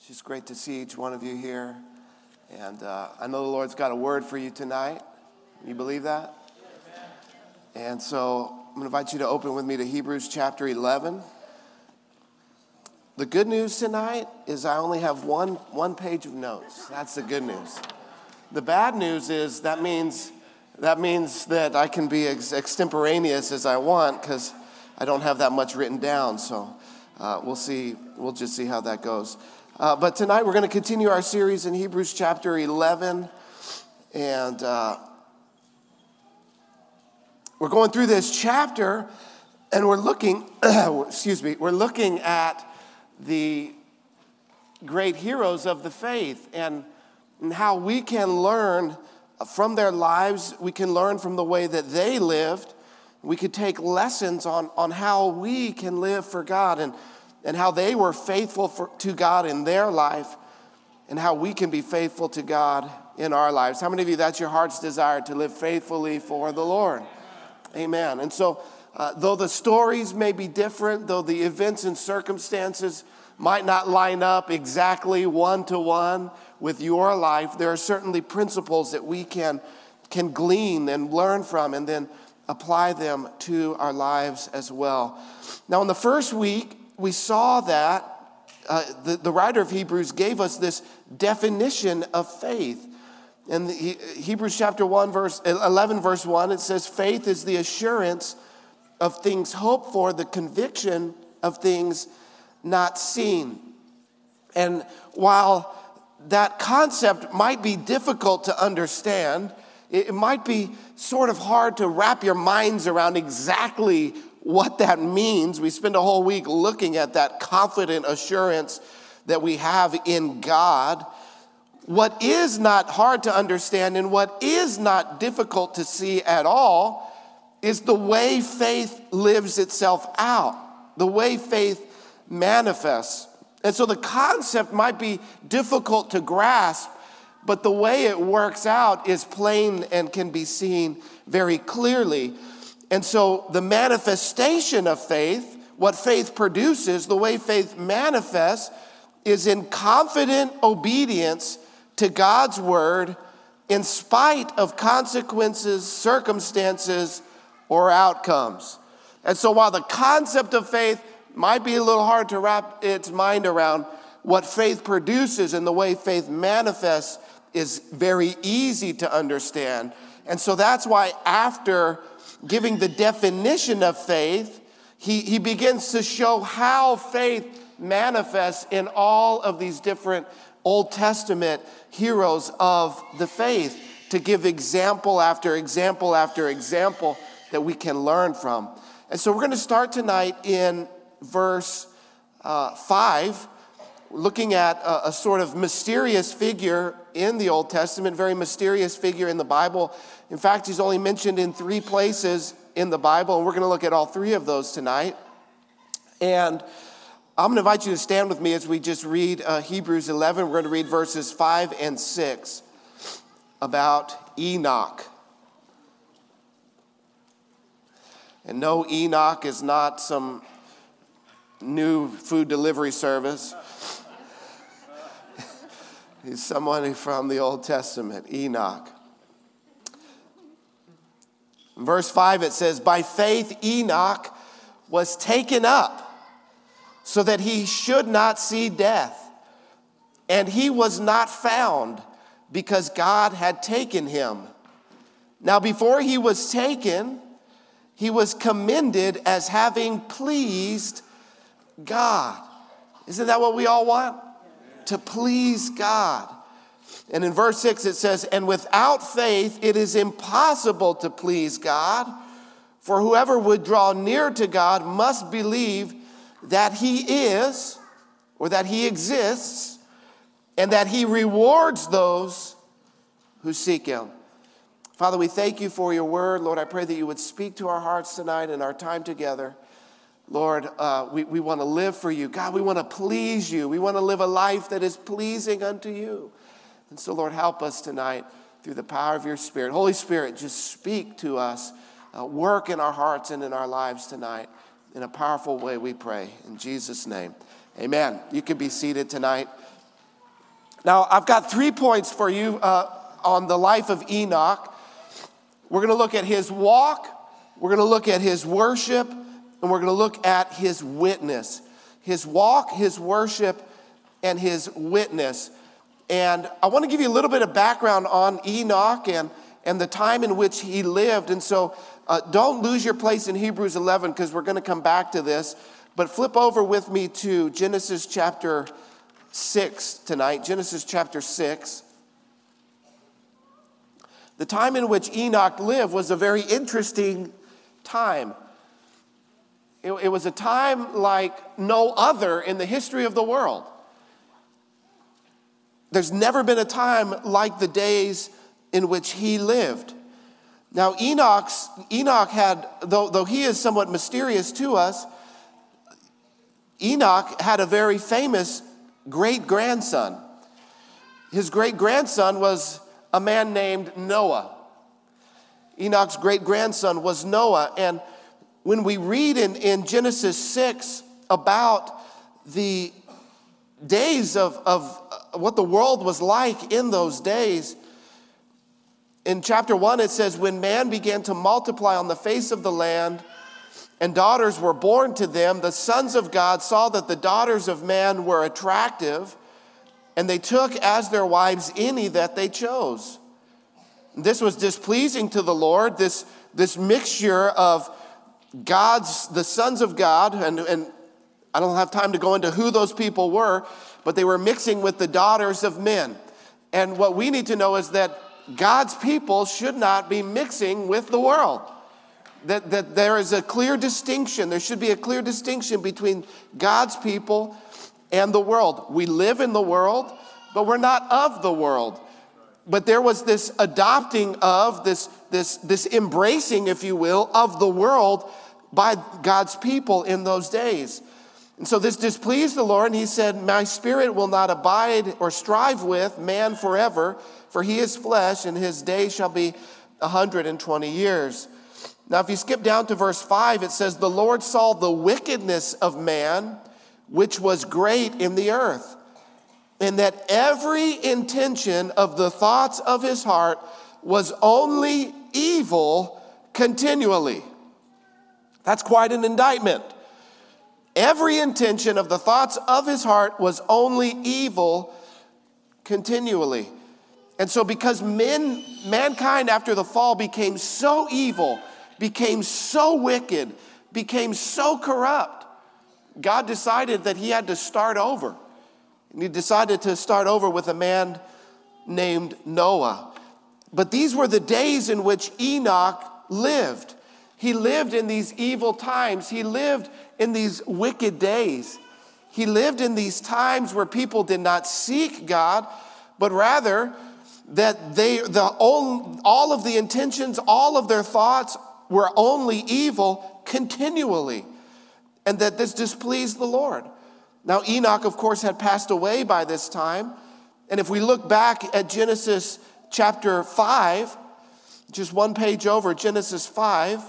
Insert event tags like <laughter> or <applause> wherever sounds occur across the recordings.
It's just great to see each one of you here. And uh, I know the Lord's got a word for you tonight. You believe that? And so I'm going to invite you to open with me to Hebrews chapter 11. The good news tonight is I only have one, one page of notes. That's the good news. The bad news is that means that means that I can be as extemporaneous as I want because I don't have that much written down. So uh, we'll see. We'll just see how that goes. Uh, but tonight we're going to continue our series in Hebrews chapter 11. And uh, we're going through this chapter and we're looking, <clears throat> excuse me, we're looking at the great heroes of the faith and, and how we can learn from their lives. We can learn from the way that they lived. We could take lessons on, on how we can live for God and, and how they were faithful for, to God in their life and how we can be faithful to God in our lives. How many of you, that's your heart's desire to live faithfully for the Lord? Amen. And so, uh, though the stories may be different, though the events and circumstances might not line up exactly one to one with your life, there are certainly principles that we can, can glean and learn from and then apply them to our lives as well. Now, in the first week, we saw that uh, the, the writer of Hebrews gave us this definition of faith. In the, Hebrews chapter 1, verse 11, verse 1, it says, Faith is the assurance of things hoped for, the conviction of things not seen. And while that concept might be difficult to understand, it might be sort of hard to wrap your minds around exactly what that means. We spend a whole week looking at that confident assurance that we have in God. What is not hard to understand and what is not difficult to see at all is the way faith lives itself out, the way faith manifests. And so the concept might be difficult to grasp, but the way it works out is plain and can be seen very clearly. And so the manifestation of faith, what faith produces, the way faith manifests, is in confident obedience to God's word in spite of consequences, circumstances, or outcomes. And so while the concept of faith might be a little hard to wrap its mind around, what faith produces and the way faith manifests is very easy to understand. And so that's why after giving the definition of faith, he, he begins to show how faith manifests in all of these different Old Testament heroes of the faith to give example after example after example that we can learn from. And so we're going to start tonight in verse uh, 5, looking at a, a sort of mysterious figure in the Old Testament, very mysterious figure in the Bible. In fact, he's only mentioned in three places in the Bible, and we're going to look at all three of those tonight. And I'm going to invite you to stand with me as we just read uh, Hebrews 11. We're going to read verses 5 and 6 about Enoch. And no, Enoch is not some new food delivery service. He's someone from the Old Testament, Enoch. In verse 5, it says, By faith, Enoch was taken up so that he should not see death. And he was not found because God had taken him. Now, before he was taken, he was commended as having pleased God. Isn't that what we all want? To please God. And in verse 6 it says, And without faith it is impossible to please God, for whoever would draw near to God must believe that he is, or that he exists, and that he rewards those who seek him. Father, we thank you for your word. Lord, I pray that you would speak to our hearts tonight in our time together. Lord, uh, we, we want to live for you. God, we want to please you. We want to live a life that is pleasing unto you. And so, Lord, help us tonight through the power of your Spirit. Holy Spirit, just speak to us, uh, work in our hearts and in our lives tonight in a powerful way, we pray. In Jesus' name, amen. You can be seated tonight. Now, I've got three points for you uh, on the life of Enoch. We're going to look at his walk, we're going to look at his worship, and we're going to look at his witness. His walk, his worship, and his witness. And I want to give you a little bit of background on Enoch and, and the time in which he lived. And so uh, don't lose your place in Hebrews 11 because we're going to come back to this. But flip over with me to Genesis chapter 6 tonight, Genesis chapter 6. The time in which Enoch lived was a very interesting time. It, it, was a time like no other in the history of the world. There's never been a time like the days in which he lived. Now, Enoch's, Enoch had, though, though he is somewhat mysterious to us, Enoch had a very famous great grandson. His great grandson was a man named Noah. Enoch's great grandson was Noah. And when we read in, in Genesis 6 about the days of, of uh, what the world was like in those days, in chapter 1 it says, When man began to multiply on the face of the land, and daughters were born to them, the sons of God saw that the daughters of man were attractive, and they took as their wives any that they chose. This was displeasing to the Lord, this, this mixture of God's, the sons of God, and, and I don't have time to go into who those people were, but they were mixing with the daughters of men. And what we need to know is that God's people should not be mixing with the world that, that there is a clear distinction. There should be a clear distinction between God's people and the world. We live in the world, but we're not of the world. But there was this adopting of, this, this, this embracing, if you will, of the world by God's people in those days. And so this displeased the Lord, and he said, My spirit will not abide or strive with man forever, for he is flesh, and his day shall be 120 years. Now, if you skip down to verse 5, it says, The Lord saw the wickedness of man, which was great in the earth, and that every intention of the thoughts of his heart was only evil continually. That's quite an indictment. Every intention of the thoughts of his heart was only evil continually. And so, because men, mankind after the fall became so evil, became so wicked, became so corrupt, God decided that he had to start over. And he decided to start over with a man named Noah. But these were the days in which Enoch lived. He lived in these evil times. He lived in these wicked days. He lived in these times where people did not seek God, but rather that they, the, all, all of the intentions, all of their thoughts, were only evil continually, and that this displeased the Lord. Now, Enoch, of course, had passed away by this time. And if we look back at Genesis chapter 5, just one page over, Genesis 5,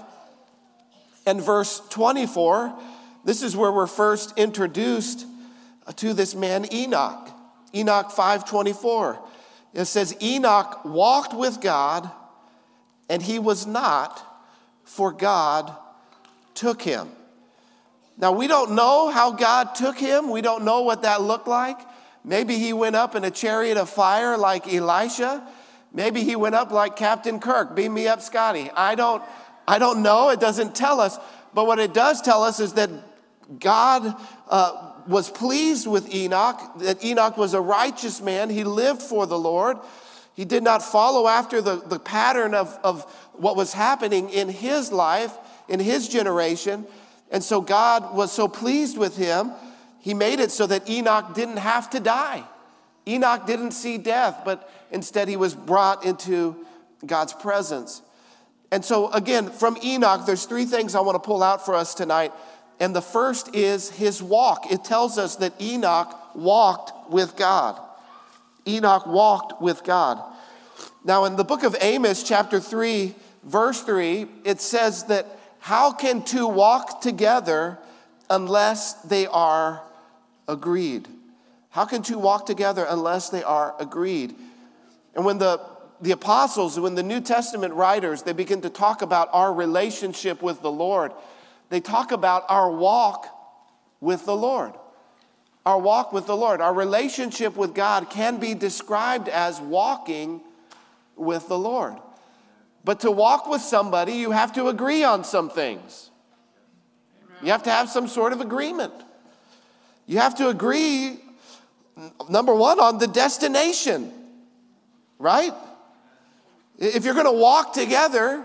and verse 24, this is where we're first introduced to this man Enoch. Enoch 5:24. It says Enoch walked with God and he was not for God took him. Now, we don't know how God took him. We don't know what that looked like. Maybe he went up in a chariot of fire like Elisha. Maybe he went up like Captain Kirk. Beam me up, Scotty. I don't, I don't know. It doesn't tell us. But what it does tell us is that God uh, was pleased with Enoch, that Enoch was a righteous man. He lived for the Lord. He did not follow after the, the pattern of, of what was happening in his life, in his generation. And so God was so pleased with him, he made it so that Enoch didn't have to die. Enoch didn't see death, but instead he was brought into God's presence. And so, again, from Enoch, there's three things I want to pull out for us tonight. And the first is his walk. It tells us that Enoch walked with God. Enoch walked with God. Now, in the book of Amos, chapter 3, verse 3, it says that how can two walk together unless they are agreed? How can two walk together unless they are agreed? And when the, the apostles, when the New Testament writers, they begin to talk about our relationship with the Lord, they talk about our walk with the Lord. Our walk with the Lord, our relationship with God can be described as walking with the Lord. But to walk with somebody, you have to agree on some things. You have to have some sort of agreement. You have to agree, number one, on the destination, right? If you're going to walk together,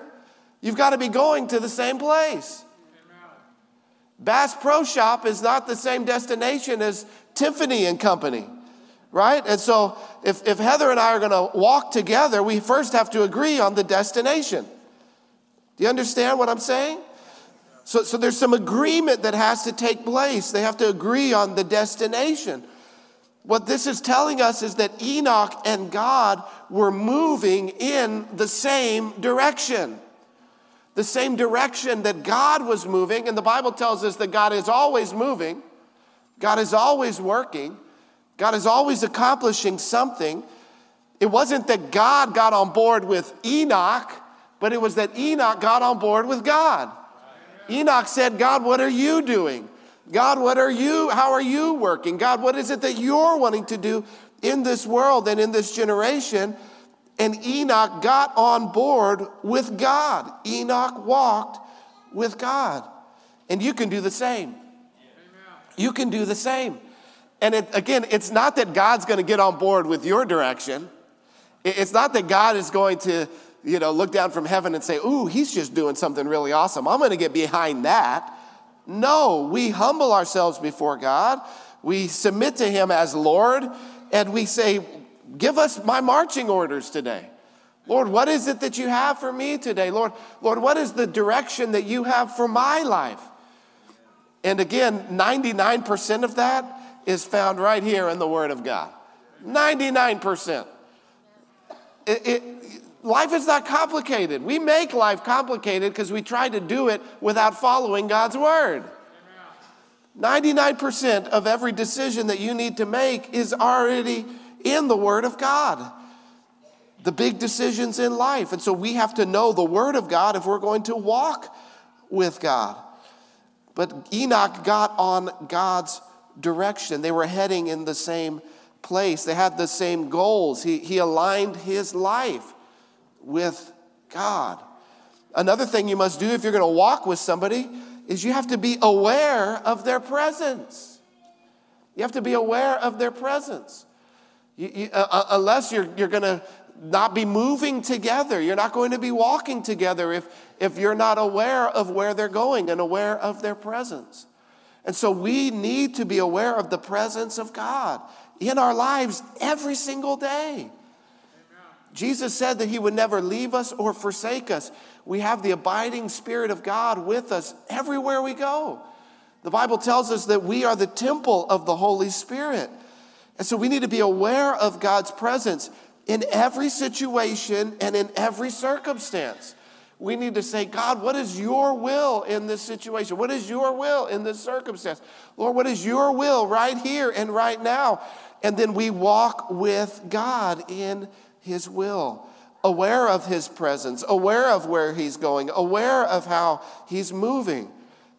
you've got to be going to the same place. Bass Pro Shop is not the same destination as Tiffany and Company, right? And so if, if Heather and I are going to walk together, we first have to agree on the destination. Do you understand what I'm saying? So, so there's some agreement that has to take place. They have to agree on the destination. What this is telling us is that Enoch and God were moving in the same direction. The same direction that God was moving. And the Bible tells us that God is always moving, God is always working, God is always accomplishing something. It wasn't that God got on board with Enoch, but it was that Enoch got on board with God. Enoch said, God, what are you doing? God, what are you, how are you working? God, what is it that you're wanting to do in this world and in this generation? And Enoch got on board with God. Enoch walked with God. And you can do the same. You can do the same. And it, again, it's not that God's going to get on board with your direction. It's not that God is going to, you know, look down from heaven and say, ooh, he's just doing something really awesome. I'm going to get behind that. No, we humble ourselves before God. We submit to him as Lord and we say, give us my marching orders today. Lord, what is it that you have for me today? Lord, Lord, what is the direction that you have for my life? And again, 99% of that is found right here in the Word of God. 99%. It, it, life is not complicated. We make life complicated because we try to do it without following God's word. 99% of every decision that you need to make is already in the word of God. The big decisions in life. And so we have to know the word of God if we're going to walk with God. But Enoch got on God's direction. They were heading in the same place, they had the same goals. He, he aligned his life with God. Another thing you must do if you're going to walk with somebody is you have to be aware of their presence. You have to be aware of their presence. You, you, uh, uh unless you're, you're going to not be moving together, you're not going to be walking together if, if you're not aware of where they're going and aware of their presence. And so we need to be aware of the presence of God in our lives every single day. Jesus said that he would never leave us or forsake us. We have the abiding Spirit of God with us everywhere we go. The Bible tells us that we are the temple of the Holy Spirit. And so we need to be aware of God's presence in every situation and in every circumstance. We need to say, God, what is your will in this situation? What is your will in this circumstance? Lord, what is your will right here and right now? And then we walk with God in his will, aware of His presence, aware of where He's going, aware of how He's moving,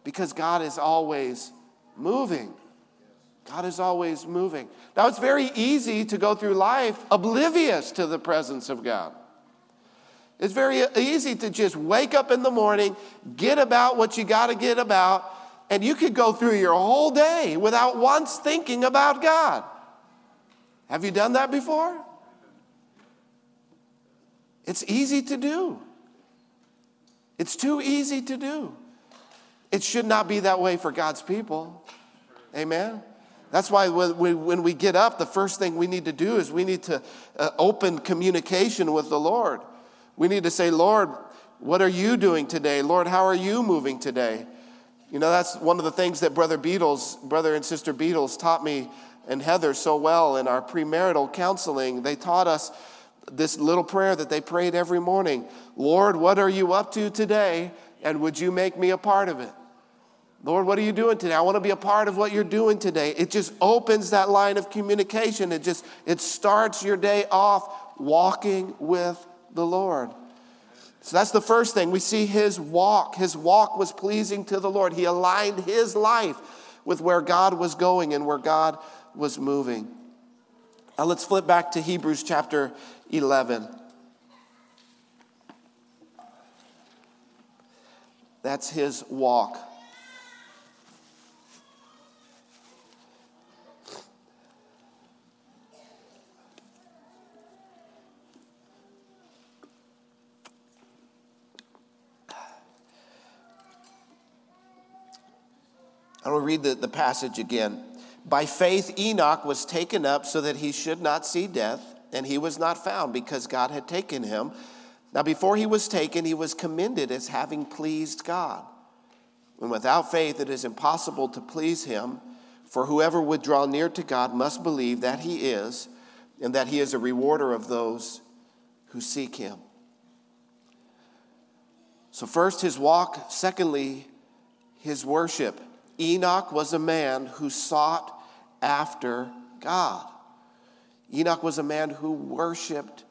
because God is always moving. God is always moving. Now, it's very easy to go through life oblivious to the presence of God. It's very easy to just wake up in the morning, get about what you got to get about, and you could go through your whole day without once thinking about God. Have you done that before? It's easy to do. It's too easy to do. It should not be that way for God's people. Amen. That's why when we get up, the first thing we need to do is we need to uh, open communication with the Lord. We need to say, Lord, what are you doing today? Lord, how are you moving today? You know, that's one of the things that Brother Beatles, brother and sister Beatles taught me and Heather so well in our premarital counseling. They taught us this little prayer that they prayed every morning Lord, what are you up to today? And would you make me a part of it? Lord, what are you doing today? I want to be a part of what you're doing today. It just opens that line of communication. It just it starts your day off walking with the Lord. So that's the first thing. We see his walk. His walk was pleasing to the Lord. He aligned his life with where God was going and where God was moving. Now let's flip back to Hebrews chapter 11. That's his walk. I will read the, the passage again. By faith, Enoch was taken up so that he should not see death, and he was not found because God had taken him. Now, before he was taken, he was commended as having pleased God. And without faith, it is impossible to please him, for whoever would draw near to God must believe that he is, and that he is a rewarder of those who seek him. So, first, his walk. Secondly, his worship. Enoch was a man who sought after God. Enoch was a man who worshiped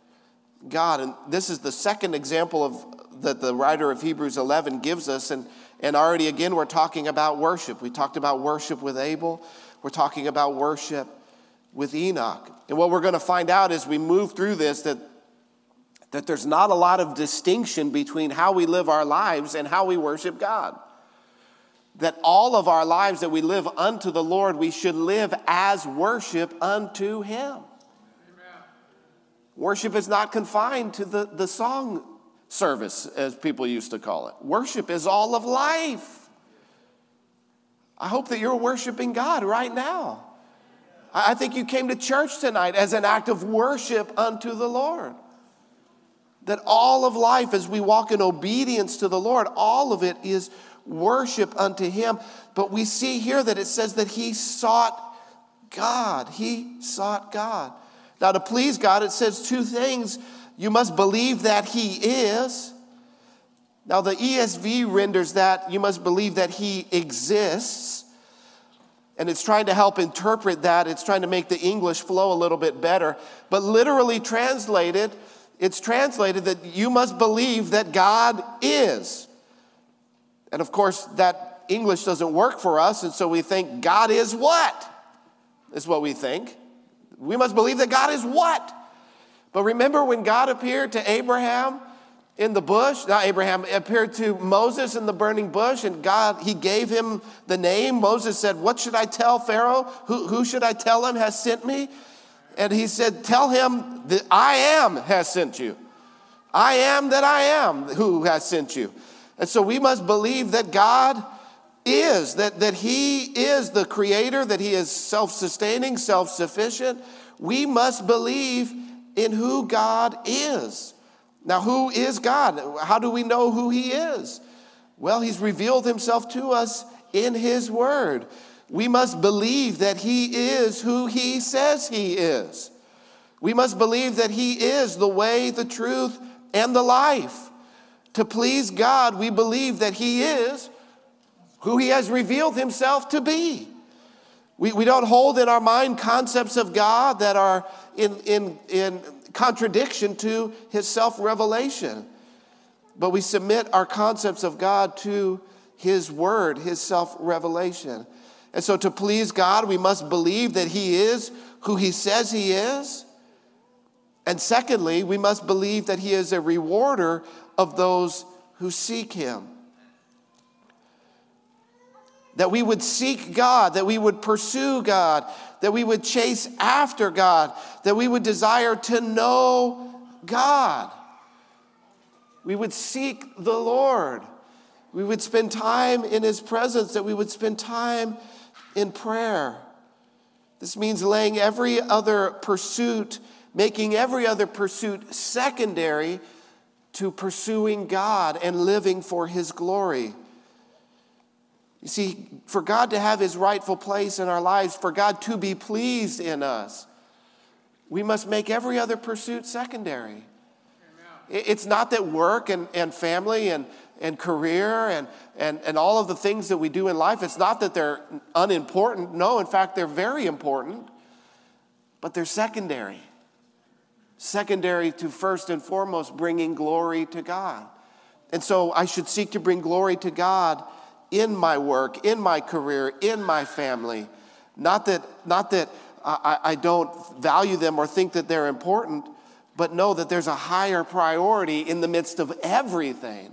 God. And this is the second example of that the writer of Hebrews 11 gives us. And, and already again, we're talking about worship. We talked about worship with Abel. We're talking about worship with Enoch. And what we're going to find out as we move through this that, that there's not a lot of distinction between how we live our lives and how we worship God that all of our lives that we live unto the Lord, we should live as worship unto Him. Amen. Worship is not confined to the, the song service, as people used to call it. Worship is all of life. I hope that you're worshiping God right now. I think you came to church tonight as an act of worship unto the Lord. That all of life, as we walk in obedience to the Lord, all of it is worship unto him. But we see here that it says that he sought God. He sought God. Now, to please God, it says two things. You must believe that he is. Now, the ESV renders that you must believe that he exists. And it's trying to help interpret that. It's trying to make the English flow a little bit better. But literally translated, it's translated that you must believe that God is. And of course, that English doesn't work for us, and so we think God is what? Is what we think. We must believe that God is what? But remember when God appeared to Abraham in the bush? Now, Abraham appeared to Moses in the burning bush, and God, he gave him the name. Moses said, What should I tell Pharaoh? Who, who should I tell him has sent me? And he said, Tell him that I am has sent you. I am that I am who has sent you. And so we must believe that God is, that, that He is the creator, that He is self sustaining, self sufficient. We must believe in who God is. Now, who is God? How do we know who He is? Well, He's revealed Himself to us in His Word. We must believe that He is who He says He is. We must believe that He is the way, the truth, and the life. To please God, we believe that He is who He has revealed Himself to be. We, we don't hold in our mind concepts of God that are in, in, in contradiction to His self revelation, but we submit our concepts of God to His Word, His self revelation. And so, to please God, we must believe that He is who He says He is. And secondly, we must believe that He is a rewarder of those who seek Him. That we would seek God, that we would pursue God, that we would chase after God, that we would desire to know God. We would seek the Lord. We would spend time in His presence, that we would spend time in prayer. This means laying every other pursuit, making every other pursuit secondary to pursuing God and living for His glory. You see, for God to have His rightful place in our lives, for God to be pleased in us, we must make every other pursuit secondary. It's not that work and, and family and, and career and, and, and all of the things that we do in life. It's not that they're unimportant. No, in fact, they're very important, but they're secondary. Secondary to first and foremost bringing glory to God. And so I should seek to bring glory to God in my work, in my career, in my family. Not that, not that I, I don't value them or think that they're important, but know that there's a higher priority in the midst of everything.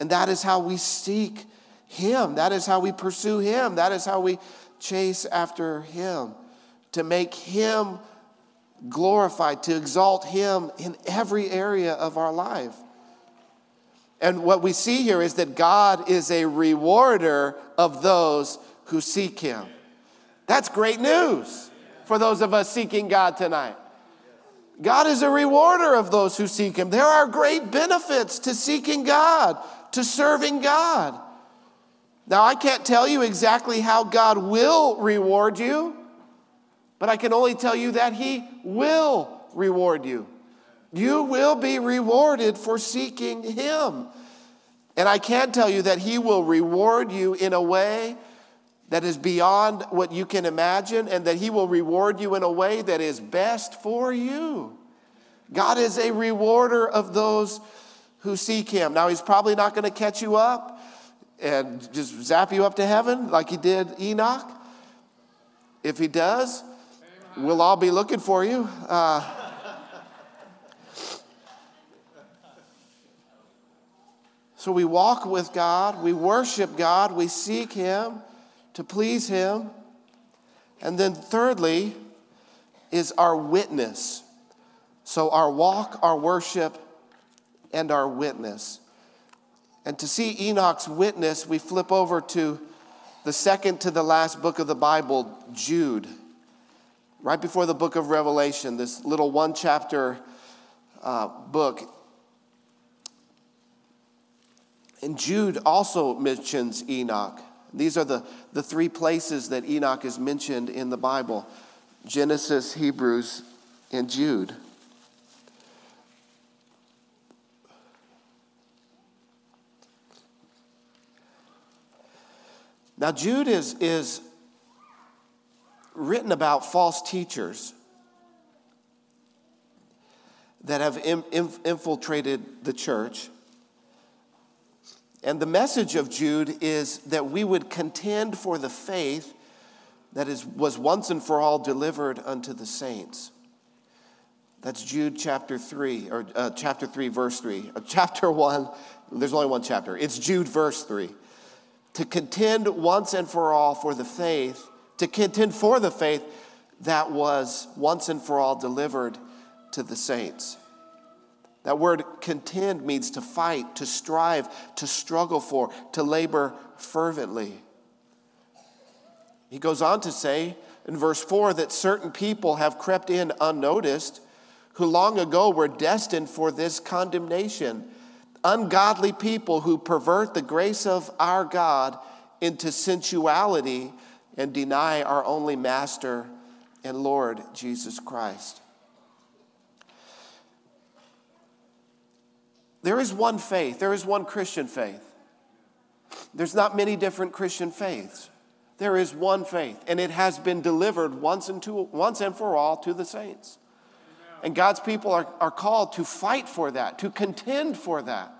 And that is how we seek Him. That is how we pursue Him. That is how we chase after Him. To make Him glorified, to exalt Him in every area of our life. And what we see here is that God is a rewarder of those who seek Him. That's great news for those of us seeking God tonight. God is a rewarder of those who seek Him. There are great benefits to seeking God, to serving God. Now, I can't tell you exactly how God will reward you, but I can only tell you that He will reward you. You will be rewarded for seeking Him. And I can tell you that He will reward you in a way that is beyond what you can imagine, and that He will reward you in a way that is best for you. God is a rewarder of those who seek Him. Now, He's probably not going to catch you up and just zap you up to heaven like He did Enoch. If He does, we'll all be looking for you. Uh, So we walk with God, we worship God, we seek Him to please Him. And then, thirdly, is our witness. So, our walk, our worship, and our witness. And to see Enoch's witness, we flip over to the second to the last book of the Bible, Jude. Right before the book of Revelation, this little one chapter uh, book. And Jude also mentions Enoch. These are the, the three places that Enoch is mentioned in the Bible Genesis, Hebrews, and Jude. Now, Jude is, is written about false teachers that have in, in, infiltrated the church. And the message of Jude is that we would contend for the faith that is, was once and for all delivered unto the saints. That's Jude chapter 3, or uh, chapter 3, verse 3. Uh, chapter 1, there's only one chapter. It's Jude, verse 3. To contend once and for all for the faith, to contend for the faith that was once and for all delivered to the saints. That word contend means to fight, to strive, to struggle for, to labor fervently. He goes on to say in verse 4 that certain people have crept in unnoticed who long ago were destined for this condemnation. Ungodly people who pervert the grace of our God into sensuality and deny our only Master and Lord Jesus Christ. There is one faith, there is one Christian faith. There's not many different Christian faiths. There is one faith, and it has been delivered once and, to, once and for all to the saints. And God's people are, are called to fight for that, to contend for that.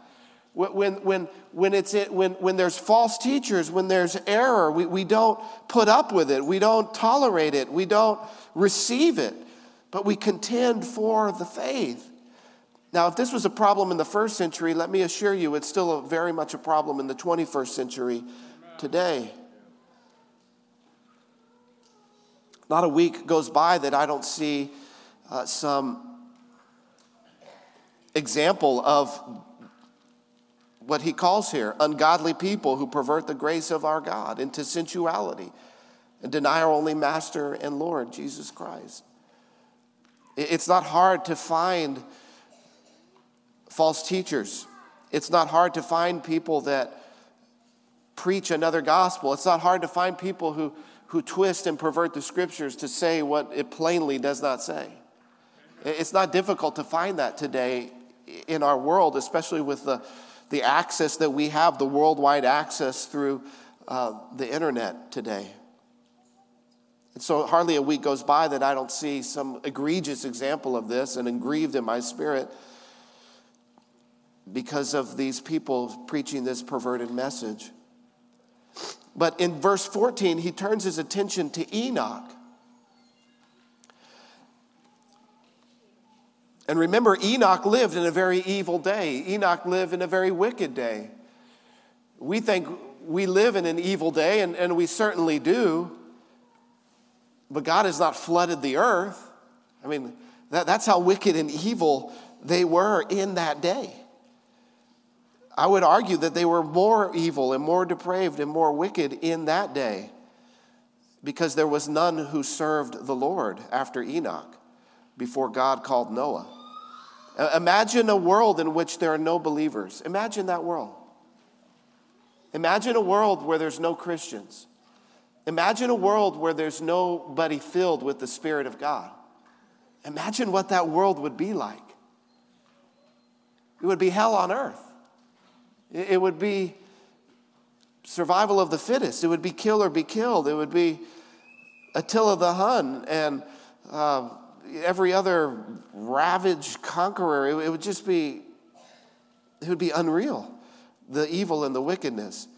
When, when, when, it's, when, when there's false teachers, when there's error, we, we don't put up with it. We don't tolerate it. We don't receive it. But we contend for the faith. Now, if this was a problem in the first century, let me assure you it's still a, very much a problem in the 21st century today. Not a week goes by that I don't see uh, some example of what he calls here ungodly people who pervert the grace of our God into sensuality and deny our only master and Lord, Jesus Christ. It's not hard to find false teachers. It's not hard to find people that preach another gospel. It's not hard to find people who, who twist and pervert the scriptures to say what it plainly does not say. It's not difficult to find that today in our world, especially with the, the access that we have, the worldwide access through uh, the internet today. And so, hardly a week goes by that I don't see some egregious example of this and am grieved in my spirit because of these people preaching this perverted message. But in verse 14, he turns his attention to Enoch. And remember, Enoch lived in a very evil day. Enoch lived in a very wicked day. We think we live in an evil day, and, and we certainly do. But God has not flooded the earth. I mean, that, that's how wicked and evil they were in that day. I would argue that they were more evil and more depraved and more wicked in that day because there was none who served the Lord after Enoch before God called Noah. Imagine a world in which there are no believers. Imagine that world. Imagine a world where there's no Christians. Imagine a world where there's nobody filled with the Spirit of God. Imagine what that world would be like. It would be hell on earth. It would be survival of the fittest. It would be kill or be killed. It would be Attila the Hun and uh, every other ravaged conqueror. It, would just be, it would be unreal, the evil and the wickedness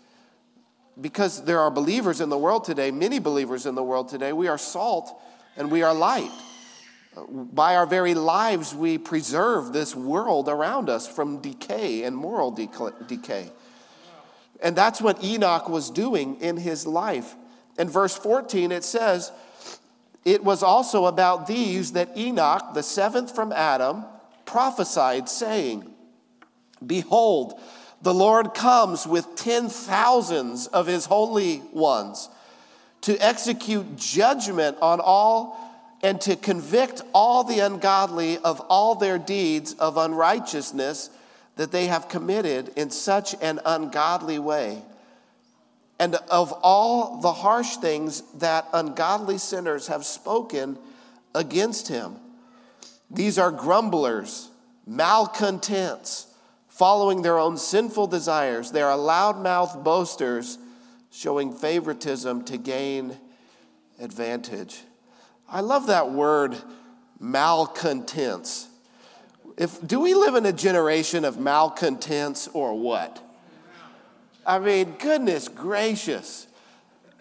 because there are believers in the world today, many believers in the world today, we are salt and we are light. By our very lives, we preserve this world around us from decay and moral decay. And that's what Enoch was doing in his life. In verse 14, it says, It was also about these that Enoch, the seventh from Adam, prophesied, saying, Behold, the Lord comes with ten thousands of his holy ones to execute judgment on all and to convict all the ungodly of all their deeds of unrighteousness that they have committed in such an ungodly way, and of all the harsh things that ungodly sinners have spoken against him. These are grumblers, malcontents following their own sinful desires. They are loudmouth boasters, showing favoritism to gain advantage. I love that word, malcontents. If, do we live in a generation of malcontents or what? I mean, goodness gracious.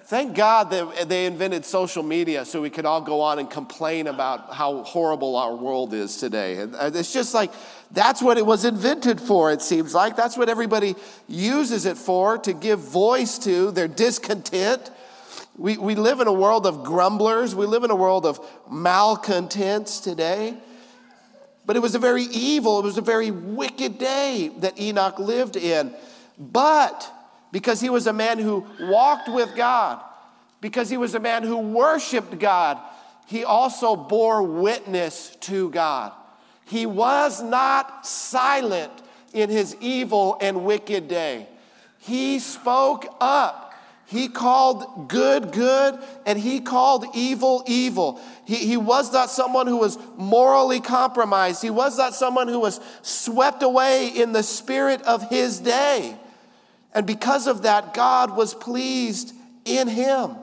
Thank God that they invented social media so we could all go on and complain about how horrible our world is today. And uh, it's just like that's what it was invented for, it seems like. That's what everybody uses it for, to give voice to their discontent. We, we live in a world of grumblers, we live in a world of malcontents today. But it was a very evil, it was a very wicked day that Enoch lived in. But because he was a man who walked with God, because he was a man who worshiped God, he also bore witness to God. He was not silent in his evil and wicked day. He spoke up. He called good good and he called evil evil. He, he was not someone who was morally compromised. He was not someone who was swept away in the spirit of his day. And because of that, God was pleased in him.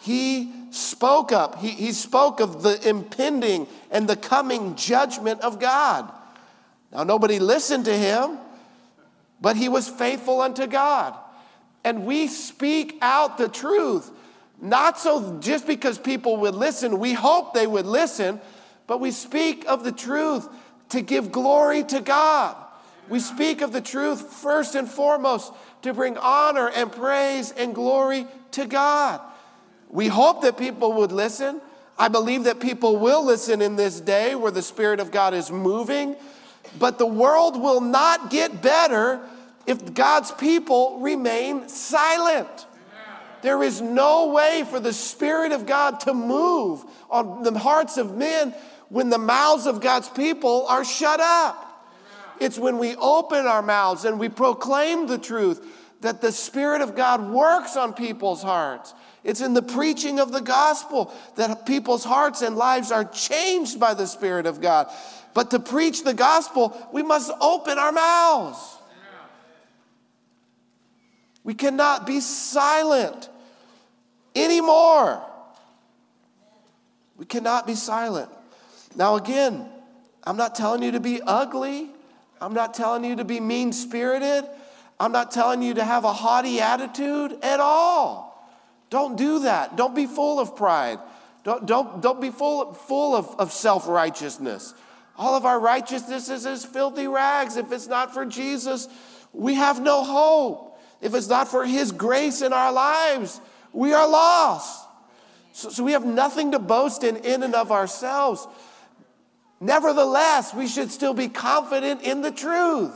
He spoke up, he, he spoke of the impending and the coming judgment of God. Now, nobody listened to him, but he was faithful unto God. And we speak out the truth, not so just because people would listen, we hope they would listen, but we speak of the truth to give glory to God. We speak of the truth first and foremost to bring honor and praise and glory to God. We hope that people would listen. I believe that people will listen in this day where the Spirit of God is moving, but the world will not get better if God's people remain silent. There is no way for the Spirit of God to move on the hearts of men when the mouths of God's people are shut up. It's when we open our mouths and we proclaim the truth that the Spirit of God works on people's hearts. It's in the preaching of the gospel that people's hearts and lives are changed by the Spirit of God. But to preach the gospel, we must open our mouths. We cannot be silent anymore. We cannot be silent. Now, again, I'm not telling you to be ugly. I'm not telling you to be mean spirited. I'm not telling you to have a haughty attitude at all. Don't do that. Don't be full of pride. Don't, don't, don't be full, full of, of self righteousness. All of our righteousness is as filthy rags. If it's not for Jesus, we have no hope. If it's not for His grace in our lives, we are lost. So, so we have nothing to boast in in and of ourselves. Nevertheless, we should still be confident in the truth.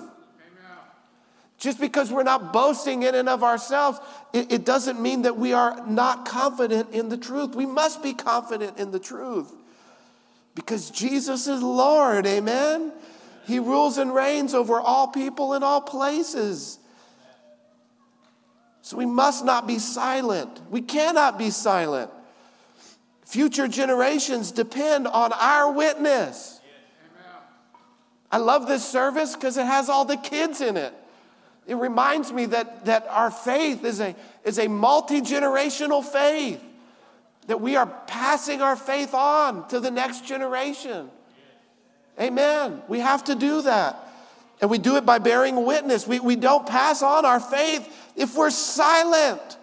Just because we're not boasting in and of ourselves, it, it, doesn't mean that we are not confident in the truth. We must be confident in the truth because Jesus is Lord, amen? He rules and reigns over all people in all places. So we must not be silent. We cannot be silent. Future generations depend on our witness. I love this service because it has all the kids in it. It reminds me that, that our faith is a, is a multi generational faith, that we are passing our faith on to the next generation. Amen. We have to do that. And we do it by bearing witness. We, we don't pass on our faith if we're silent.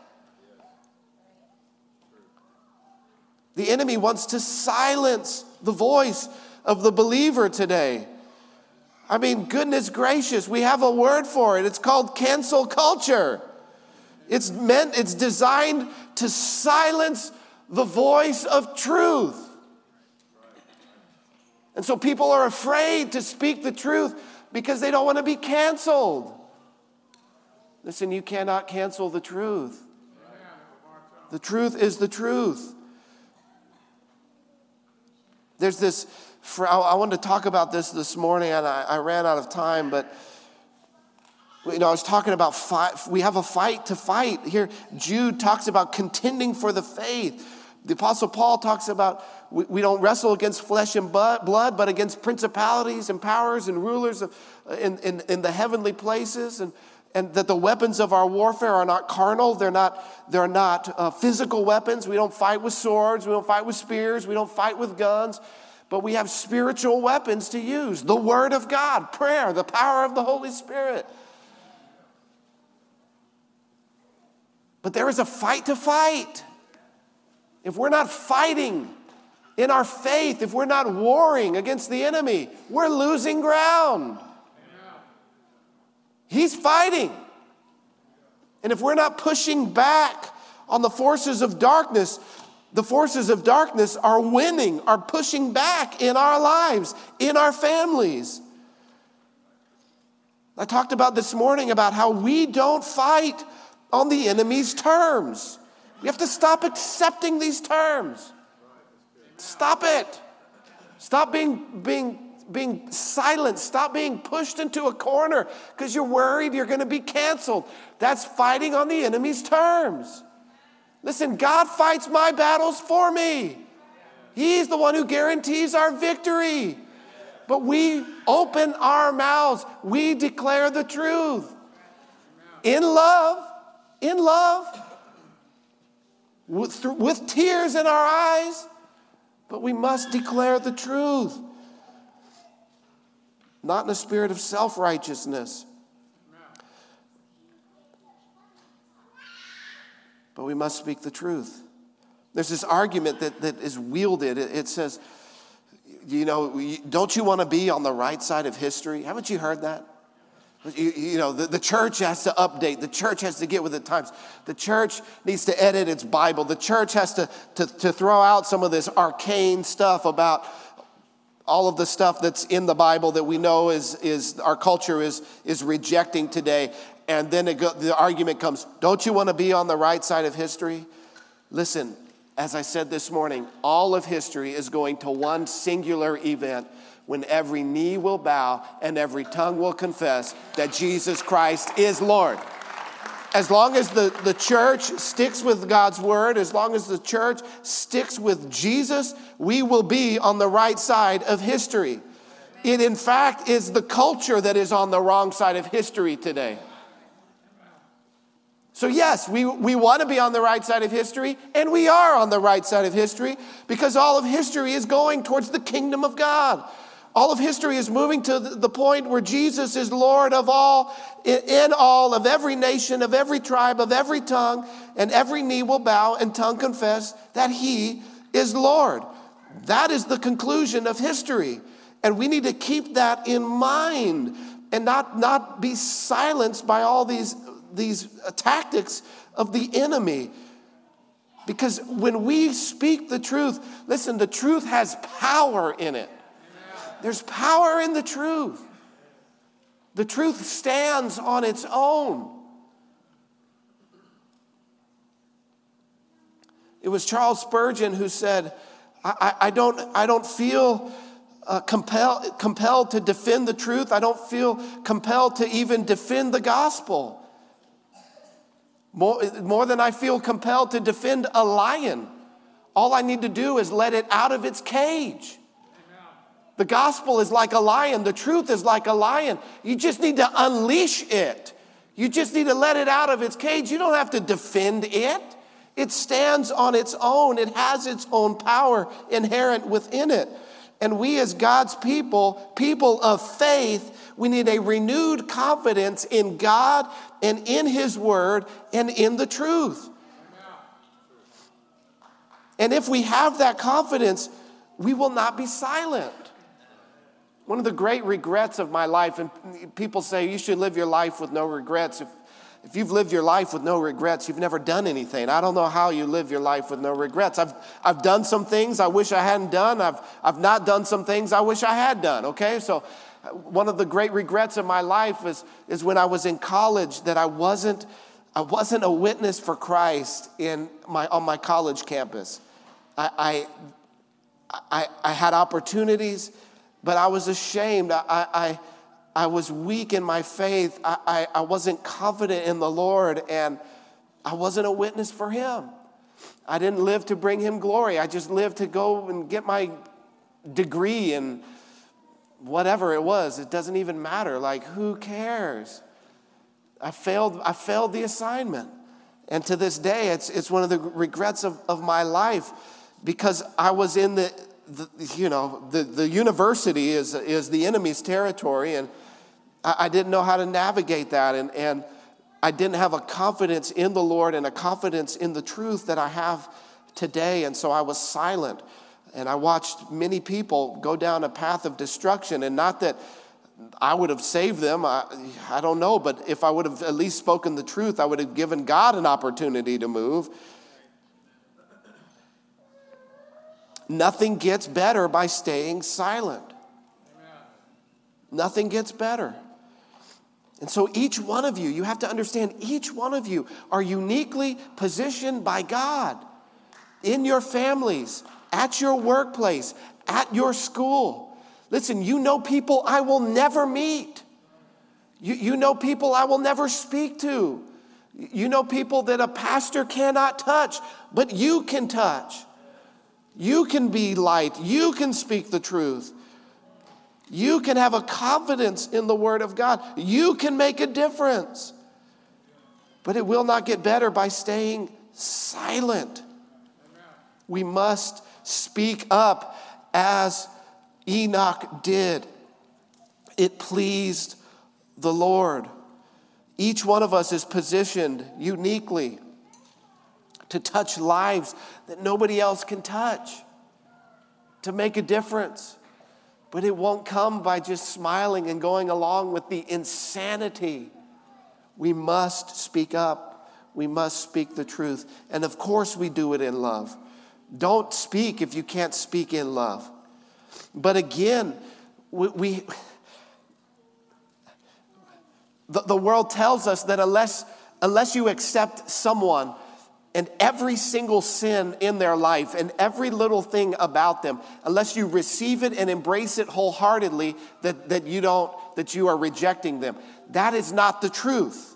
The enemy wants to silence the voice of the believer today. I mean, goodness gracious, we have a word for it. It's called cancel culture. It's meant, it's designed to silence the voice of truth. And so people are afraid to speak the truth because they don't want to be canceled. Listen, you cannot cancel the truth. The truth is the truth. There's this, I wanted to talk about this this morning and I, I ran out of time, but you know, I was talking about fight, we have a fight to fight. Here, Jude talks about contending for the faith. The Apostle Paul talks about we, we don't wrestle against flesh and blood, but against principalities and powers and rulers of, in, in, in the heavenly places. And, and that the weapons of our warfare are not carnal. They're not they're not uh, physical weapons. We don't fight with swords. We don't fight with spears. We don't fight with guns. But we have spiritual weapons to use. The word of god prayer the power of the holy spirit. But there is a fight to fight. If we're not fighting in our faith if we're not warring against the enemy we're losing ground He's fighting. And if we're not pushing back on the forces of darkness, the forces of darkness are winning, are pushing back in our lives, in our families. I talked about this morning about how we don't fight on the enemy's terms. We have to stop accepting these terms. Stop it. Stop being, being being silent. Stop being pushed into a corner because you're worried you're going to be canceled. That's fighting on the enemy's terms. Listen, God fights my battles for me. He's the one who guarantees our victory. But we open our mouths, we declare the truth in love, in love, with, with tears in our eyes, but we must declare the truth not in a spirit of self righteousness. But we must speak the truth. There's this argument that, that is wielded. It, it says, you know, don't you want to be on the right side of history? Haven't you heard that? You, you, know, the, the church has to update. The church has to get with the times. The church needs to edit its Bible. The church has to, to, to throw out some of this arcane stuff about all of the stuff that's in the Bible that we know is, is our culture is, is rejecting today. And then go, the argument comes don't you want to be on the right side of history? Listen, as I said this morning, all of history is going to one singular event when every knee will bow and every tongue will confess that Jesus Christ is Lord as long as the, the church sticks with God's word, as long as the church sticks with Jesus, we will be on the right side of history. It, in fact, is the culture that is on the wrong side of history today. So, yes, we, we want to be on the right side of history, and we are on the right side of history because all of history is going towards the kingdom of God. All of history is moving to the point where Jesus is Lord of all, in all, of every nation, of every tribe, of every tongue, and every knee will bow and tongue confess that He is Lord. That is the conclusion of history. And we need to keep that in mind and not, not be silenced by all these these tactics of the enemy. Because when we speak the truth, listen, the truth has power in it. There's power in the truth. The truth stands on its own. It was Charles Spurgeon who said, I, I don't, I don't feel uh, compel, compelled to defend the truth. I don't feel compelled to even defend the gospel. More, more than I feel compelled to defend a lion. All I need to do is let it out of its cage. The gospel is like a lion, the truth is like a lion. You just need to unleash it. You just need to let it out of its cage. You don't have to defend it. It stands on its own, it has its own power inherent within it. And we, as God's people, people of faith, we need a renewed confidence in God and in His Word and in the truth. And if we have that confidence, we will not be silent. One of the great regrets of my life, and people say you should live your life with no regrets. If, if you've lived your life with no regrets, you've never done anything. I don't know how you live your life with no regrets. I've, I've done some things I wish I hadn't done. I've, I've not done some things I wish I had done, okay? So one of the great regrets of my life is, is when I was in college that I wasn't, I wasn't a witness for Christ in my, on my college campus. I, I, I, I had opportunities, but I was ashamed. I, I, I was weak in my faith. I, I, I wasn't confident in the Lord, and I wasn't a witness for Him. I didn't live to bring Him glory. I just lived to go and get my degree and whatever it was, it doesn't even matter. Like, who cares? I failed, I failed the assignment. And to this day, it's, it's one of the regrets of, of my life because I was in the, the you know, the, the university is, is the enemy's territory, and I, I didn't know how to navigate that. And, and I didn't have a confidence in the Lord and a confidence in the truth that I have today. And so I was silent. And I watched many people go down a path of destruction, and not that I would have saved them, I, I don't know, but if I would have at least spoken the truth, I would have given God an opportunity to move. Nothing gets better by staying silent. Amen. Nothing gets better. And so, each one of you, you have to understand, each one of you are uniquely positioned by God in your families, at your workplace, at your school. Listen, you know people I will never meet. You, you know people I will never speak to. You know people that a pastor cannot touch, but you can touch. You can be light. You can speak the truth. You can have a confidence in the Word of God. You can make a difference. But it will not get better by staying silent. We must speak up as Enoch did. It pleased the Lord. Each one of us is positioned uniquely to touch lives that nobody else can touch, to make a difference. But it won't come by just smiling and going along with the insanity. We must speak up. We must speak the truth. And of course, we do it in love. Don't speak if you can't speak in love. But again, we, we the, the world tells us that unless, unless you accept someone and every single sin in their life and every little thing about them, unless you receive it and embrace it wholeheartedly, that, that you don't, that you are rejecting them. That is not the truth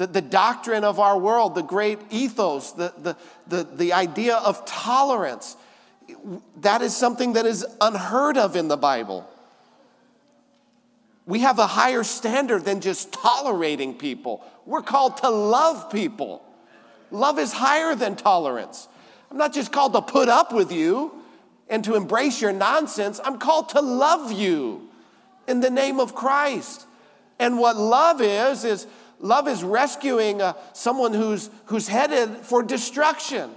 the, the doctrine of our world, the great ethos, the, the, the, the idea of tolerance. That is something that is unheard of in the Bible. we have a higher standard than just tolerating people. We're called to love people. Love is higher than tolerance. I'm not just called to put up with you and to embrace your nonsense, I'm called to love you in the name of Christ. And what love is, is love is rescuing uh, someone who's, who's headed for destruction.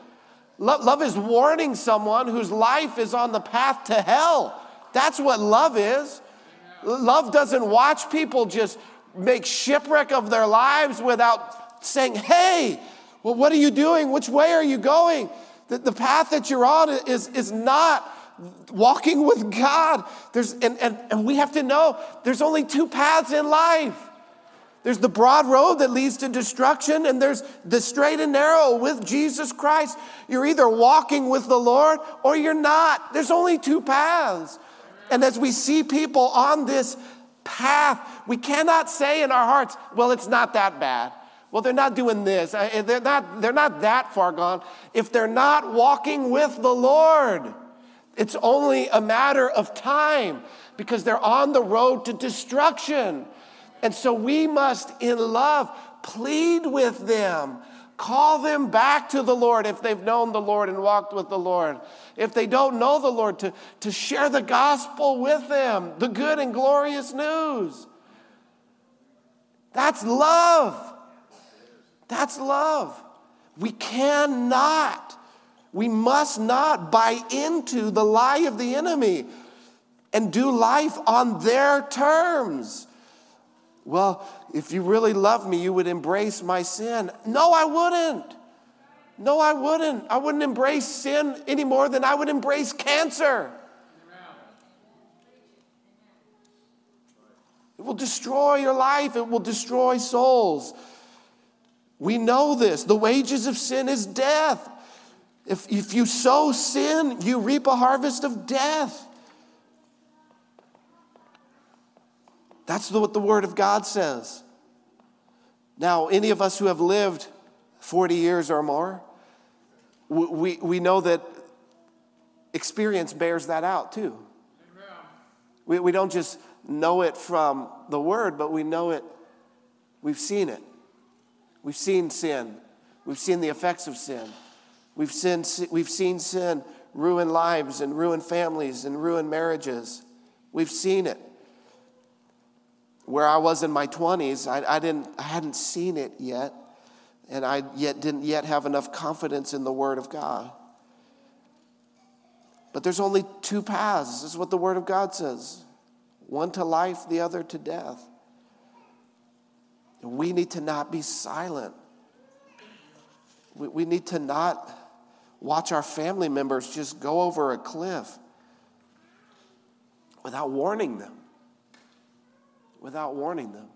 Love, love is warning someone whose life is on the path to hell. That's what love is. Love doesn't watch people just make shipwreck of their lives without saying, hey, well, what are you doing? Which way are you going? The, the path that you're on is, is not walking with God. There's, and, and, and we have to know there's only two paths in life. There's the broad road that leads to destruction, and there's the straight and narrow with Jesus Christ. You're either walking with the Lord or you're not. There's only two paths. And as we see people on this path, we cannot say in our hearts, well, it's not that bad. Well, they're not doing this. Uh, they're not, they're not that far gone. If they're not walking with the Lord, it's only a matter of time because they're on the road to destruction. And so we must, in love, plead with them. Call them back to the Lord if they've known the Lord and walked with the Lord. If they don't know the Lord, to, to share the gospel with them, the good and glorious news. That's love. That's love. We cannot, we must not buy into the lie of the enemy and do life on their terms. Well, if you really love me, you would embrace my sin. No, I wouldn't. No, I wouldn't. I wouldn't embrace sin any more than I would embrace cancer. It will destroy your life, it will destroy souls. We know this. The wages of sin is death. If, if you sow sin, you reap a harvest of death. That's what the Word of God says. Now, any of us who have lived 40 years or more, we, we know that experience bears that out too. We, we don't just know it from the Word, but we know it, we've seen it. We've seen sin. We've seen the effects of sin. We've seen, we've seen sin ruin lives and ruin families and ruin marriages. We've seen it. Where I was in my 20s, I, I, didn't, I hadn't seen it yet, and I yet didn't yet have enough confidence in the Word of God. But there's only two paths. This is what the Word of God says one to life, the other to death. We need to not be silent. We, we need to not watch our family members just go over a cliff without warning them. Without warning them.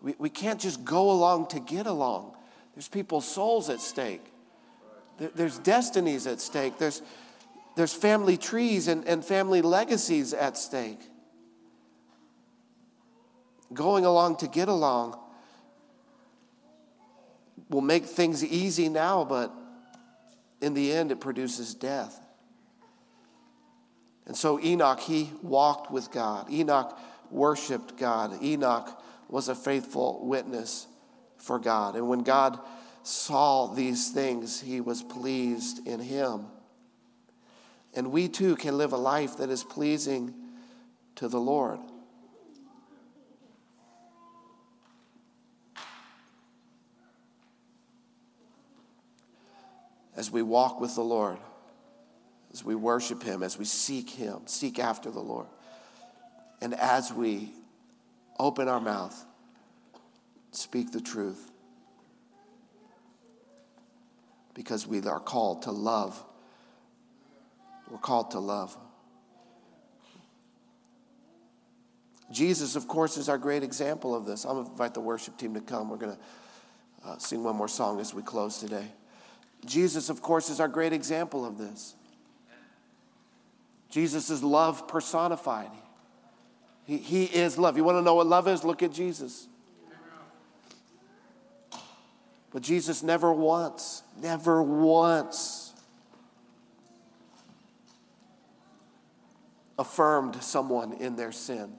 We, we can't just go along to get along. There's people's souls at stake. There, there's destinies at stake. There's, there's family trees and, and family legacies at stake going along to get along will make things easy now, but in the end, it produces death. And so Enoch, he walked with God. Enoch worshiped God. Enoch was a faithful witness for God. And when God saw these things, he was pleased in him. And we too can live a life that is pleasing to the Lord. As we walk with the Lord, as we worship Him, as we seek Him, seek after the Lord, and as we open our mouth, speak the truth. Because we are called to love. We're called to love. Jesus, of course, is our great example of this. I'm going to invite the worship team to come. We're going to uh, sing one more song as we close today. Jesus, of course, is our great example of this. Jesus is love personified. He, he is love. You want to know what love is? Look at Jesus. But Jesus never once, never once affirmed someone in their sin.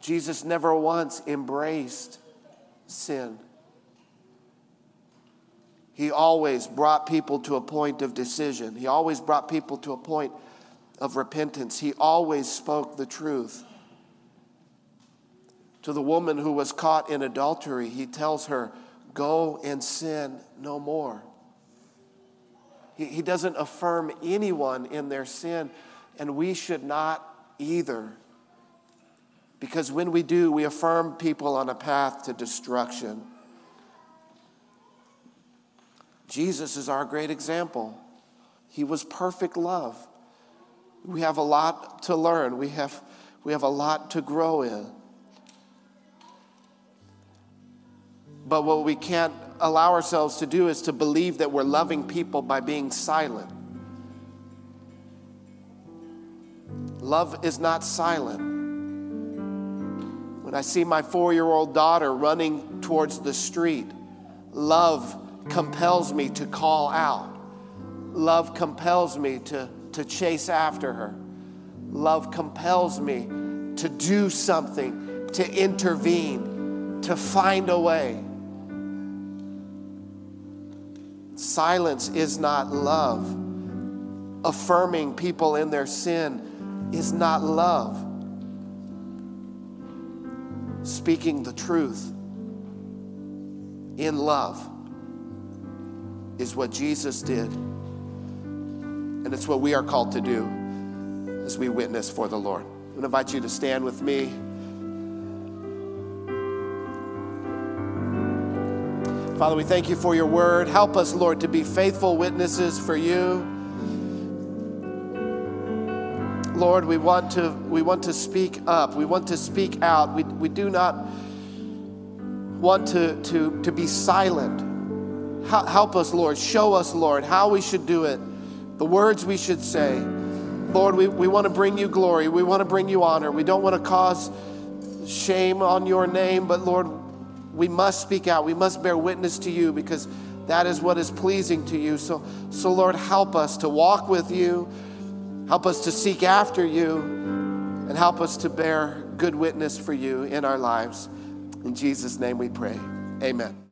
Jesus never once embraced sin. He always brought people to a point of decision. He always brought people to a point of repentance. He always spoke the truth. To the woman who was caught in adultery, he tells her, Go and sin no more. He, he doesn't affirm anyone in their sin, and we should not either. Because when we do, we affirm people on a path to destruction. Jesus is our great example. He was perfect love. We have a lot to learn, we have, we have a lot to grow in. But what we can't allow ourselves to do is to believe that we're loving people by being silent. Love is not silent. When I see my four year old daughter running towards the street, love compels me to call out. Love compels me to, to chase after her. Love compels me to do something, to intervene, to find a way. Silence is not love. Affirming people in their sin is not love speaking the truth in love is what Jesus did. And it's what we are called to do as we witness for the Lord. To invite you to stand with me. Father, we thank you for your word. Help us, Lord, to be faithful witnesses for you. Lord, we want to, we want to speak up. We want to speak out. We, we do not want to, to, to be silent. Help us, Lord. Show us, Lord, how we should do it, the words we should say. Lord, we, we want to bring you glory. We want to bring you honor. We don't want to cause shame on your name, but Lord, we must speak out. We must bear witness to you because that is what is pleasing to you. So, so Lord, help us to walk with you Help us to seek after you and help us to bear good witness for you in our lives. In Jesus' name we pray. Amen.